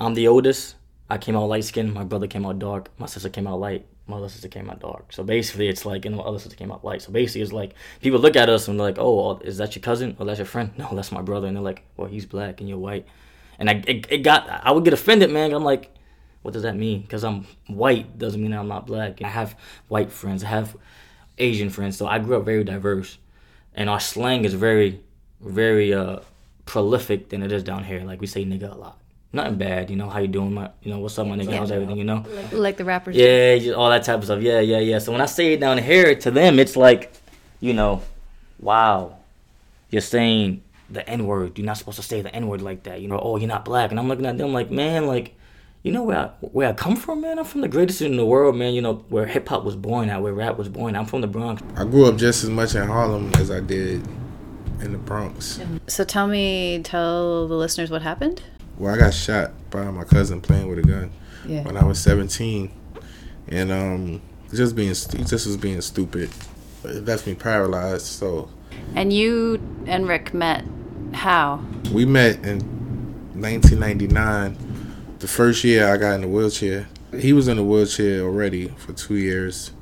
I'm the oldest. I came out light skinned. My brother came out dark. My sister came out light. My other sister came out dark. So basically, it's like, and my other sister came out light. So basically, it's like people look at us and they're like, "Oh, is that your cousin? Or that's your friend?" No, that's my brother. And they're like, "Well, he's black and you're white." And I, it, it got, I would get offended, man. I'm like, what does that mean? Because I'm white doesn't mean I'm not black. I have white friends. I have Asian friends. So I grew up very diverse, and our slang is very, very uh, prolific than it is down here. Like we say nigga a lot. Nothing bad, you know. How you doing, my? You know, what's up, my nigga? How's everything? You know. Like the rappers. Yeah, just all that type of stuff. Yeah, yeah, yeah. So when I say it down here, to them, it's like, you know, wow, you're saying the N word. You're not supposed to say the N word like that. You know, oh, you're not black. And I'm looking at them like, man, like, you know where I, where I come from, man? I'm from the greatest city in the world, man. You know, where hip hop was born at, where rap was born. I'm from the Bronx. I grew up just as much in Harlem as I did in the Bronx. So tell me, tell the listeners what happened. Well, I got shot by my cousin playing with a gun Yeah. when I was 17, and um, just being just was being stupid. It left me paralyzed. So And you and Rick met how? we met in 1999. The first year I got in the wheelchair. He was in the wheelchair already for two years.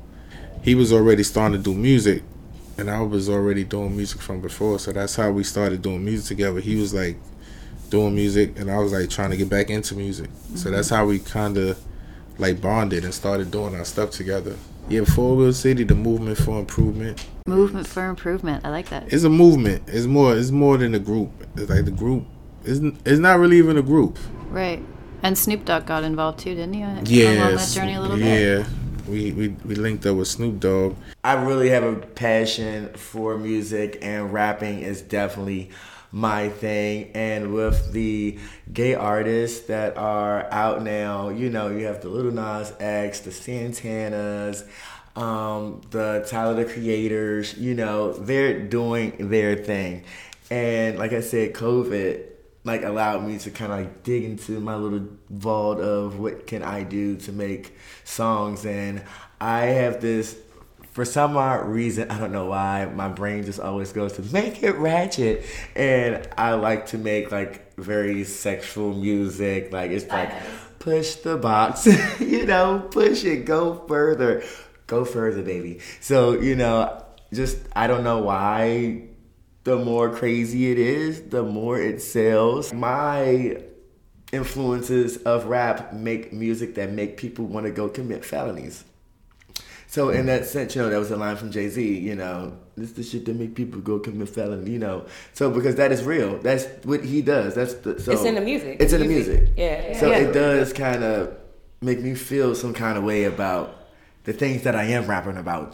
He was already starting to do music, and I was already doing music from before. So that's how we started doing music together. He was like doing music, and I was like trying to get back into music. So mm-hmm. that's how we kind of like bonded and started doing our stuff together. Yeah, Four Wheel City, the movement for improvement. Movement for improvement. I like that. It's a movement. It's more. It's more than a group. It's like the group. It's, it's not really even a group. Right. And Snoop Dogg got involved too, didn't he? Yeah. Along that journey a little bit. Yeah. We, we we linked up with Snoop Dogg. I really have a passion for music, and rapping is definitely my thing. And with the gay artists that are out now, you know, you have the Lil Nas X, the Santanas, um, the Tyler the Creators. You know, they're doing their thing. And like I said, COVID like allowed me to kind of like dig into my little vault of what can I do to make songs and I have this for some odd reason I don't know why my brain just always goes to make it ratchet. And I like to make like very sexual music. Like it's like push the box you know push it go further. Go further baby. So you know just I don't know why the more crazy it is, the more it sells. My influences of rap make music that make people want to go commit felonies. So in that sense, you know, that was a line from Jay Z. You know, this is the shit that make people go commit felony. You know, so because that is real. That's what he does. That's the. So It's in the music. It's in the music. Yeah. So Yeah. it does kind of make me feel some kind of way about the things that I am rapping about.